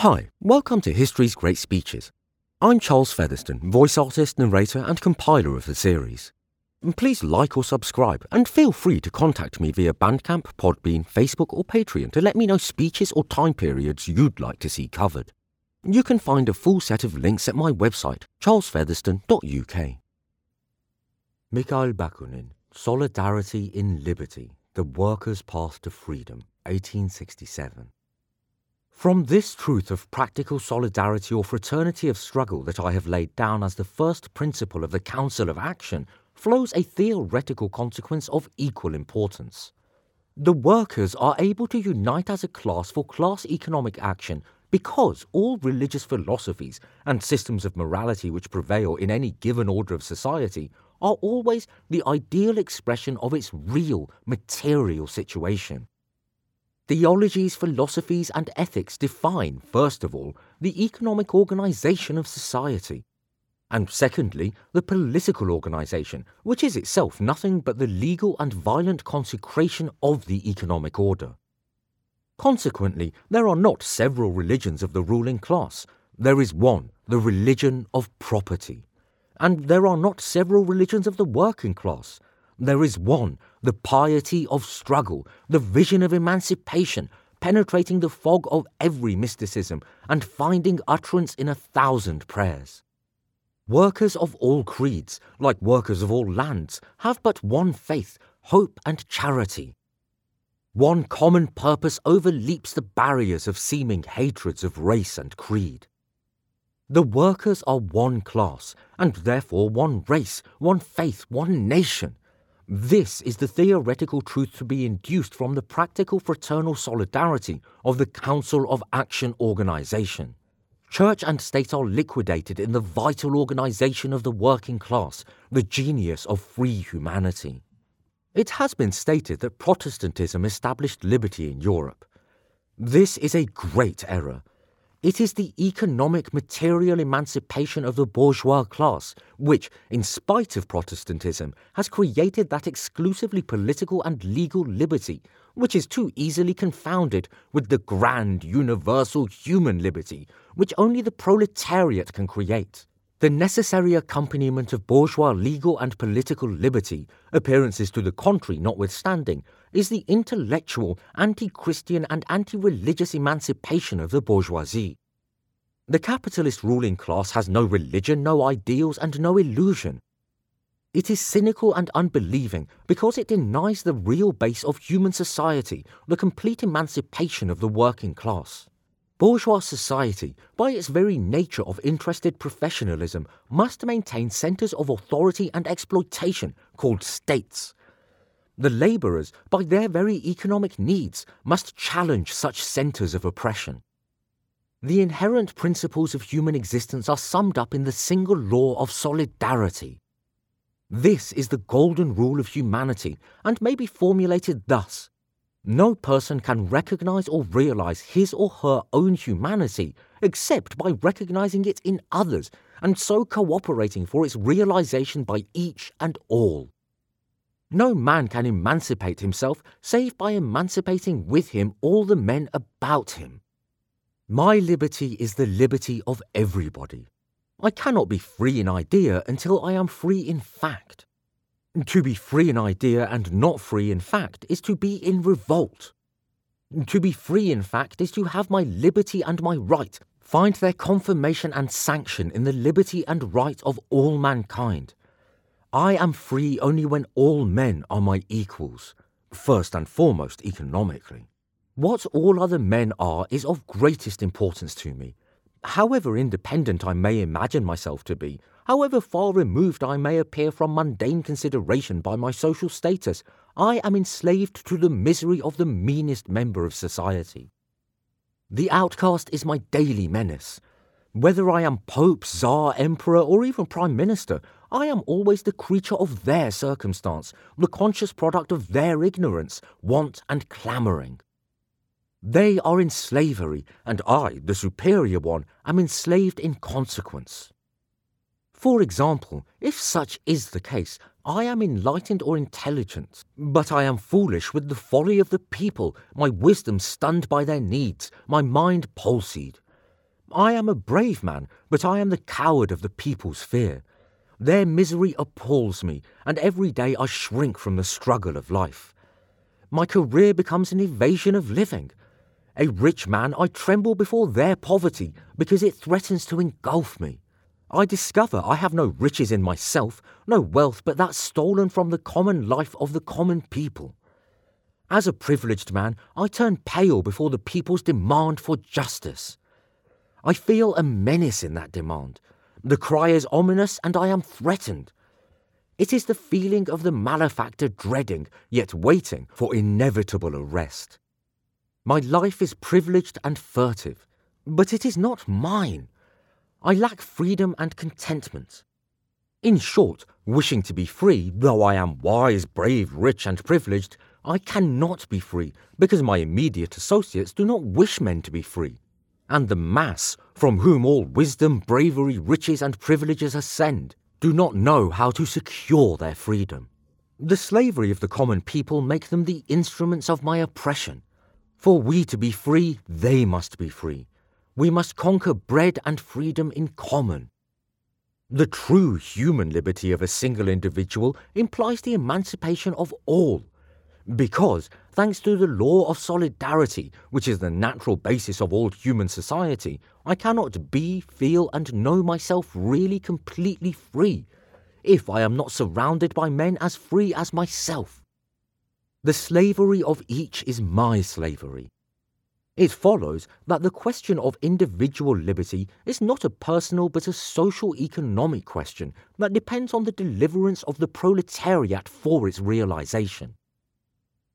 Hi, welcome to History's Great Speeches. I'm Charles Featherstone, voice artist, narrator, and compiler of the series. Please like or subscribe, and feel free to contact me via Bandcamp, Podbean, Facebook, or Patreon to let me know speeches or time periods you'd like to see covered. You can find a full set of links at my website, charlesfeatherstone.uk. Mikhail Bakunin, Solidarity in Liberty, The Workers' Path to Freedom, 1867. From this truth of practical solidarity or fraternity of struggle that I have laid down as the first principle of the Council of Action flows a theoretical consequence of equal importance. The workers are able to unite as a class for class economic action because all religious philosophies and systems of morality which prevail in any given order of society are always the ideal expression of its real material situation. Theologies, philosophies, and ethics define, first of all, the economic organization of society, and secondly, the political organization, which is itself nothing but the legal and violent consecration of the economic order. Consequently, there are not several religions of the ruling class. There is one, the religion of property. And there are not several religions of the working class. There is one, the piety of struggle, the vision of emancipation, penetrating the fog of every mysticism and finding utterance in a thousand prayers. Workers of all creeds, like workers of all lands, have but one faith, hope, and charity. One common purpose overleaps the barriers of seeming hatreds of race and creed. The workers are one class, and therefore one race, one faith, one nation. This is the theoretical truth to be induced from the practical fraternal solidarity of the Council of Action organization. Church and state are liquidated in the vital organization of the working class, the genius of free humanity. It has been stated that Protestantism established liberty in Europe. This is a great error. It is the economic material emancipation of the bourgeois class which, in spite of Protestantism, has created that exclusively political and legal liberty which is too easily confounded with the grand, universal human liberty which only the proletariat can create. The necessary accompaniment of bourgeois legal and political liberty, appearances to the contrary notwithstanding, is the intellectual, anti Christian, and anti religious emancipation of the bourgeoisie. The capitalist ruling class has no religion, no ideals, and no illusion. It is cynical and unbelieving because it denies the real base of human society, the complete emancipation of the working class. Bourgeois society, by its very nature of interested professionalism, must maintain centres of authority and exploitation called states the labourers, by their very economic needs, must challenge such centres of oppression. The inherent principles of human existence are summed up in the single law of solidarity. This is the golden rule of humanity and may be formulated thus No person can recognize or realize his or her own humanity except by recognizing it in others and so cooperating for its realization by each and all. No man can emancipate himself save by emancipating with him all the men about him. My liberty is the liberty of everybody. I cannot be free in idea until I am free in fact. To be free in idea and not free in fact is to be in revolt. To be free in fact is to have my liberty and my right find their confirmation and sanction in the liberty and right of all mankind. I am free only when all men are my equals, first and foremost economically. What all other men are is of greatest importance to me. However independent I may imagine myself to be, however far removed I may appear from mundane consideration by my social status, I am enslaved to the misery of the meanest member of society. The outcast is my daily menace. Whether I am Pope, Tsar, Emperor, or even Prime Minister, I am always the creature of their circumstance, the conscious product of their ignorance, want, and clamouring. They are in slavery, and I, the superior one, am enslaved in consequence. For example, if such is the case, I am enlightened or intelligent, but I am foolish with the folly of the people, my wisdom stunned by their needs, my mind palsied. I am a brave man, but I am the coward of the people's fear. Their misery appalls me, and every day I shrink from the struggle of life. My career becomes an evasion of living. A rich man, I tremble before their poverty because it threatens to engulf me. I discover I have no riches in myself, no wealth but that stolen from the common life of the common people. As a privileged man, I turn pale before the people's demand for justice. I feel a menace in that demand, the cry is ominous, and I am threatened. It is the feeling of the malefactor dreading, yet waiting for inevitable arrest. My life is privileged and furtive, but it is not mine. I lack freedom and contentment. In short, wishing to be free, though I am wise, brave, rich, and privileged, I cannot be free because my immediate associates do not wish men to be free and the mass, from whom all wisdom, bravery, riches, and privileges ascend, do not know how to secure their freedom. The slavery of the common people make them the instruments of my oppression. For we to be free, they must be free. We must conquer bread and freedom in common. The true human liberty of a single individual implies the emancipation of all, because, thanks to the law of solidarity, which is the natural basis of all human society, I cannot be, feel, and know myself really completely free if I am not surrounded by men as free as myself. The slavery of each is my slavery. It follows that the question of individual liberty is not a personal but a social economic question that depends on the deliverance of the proletariat for its realization.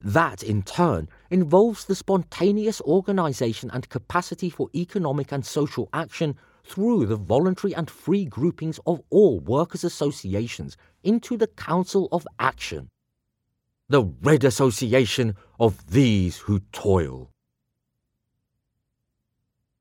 That, in turn, involves the spontaneous organization and capacity for economic and social action through the voluntary and free groupings of all workers' associations into the Council of Action. The Red Association of These Who Toil.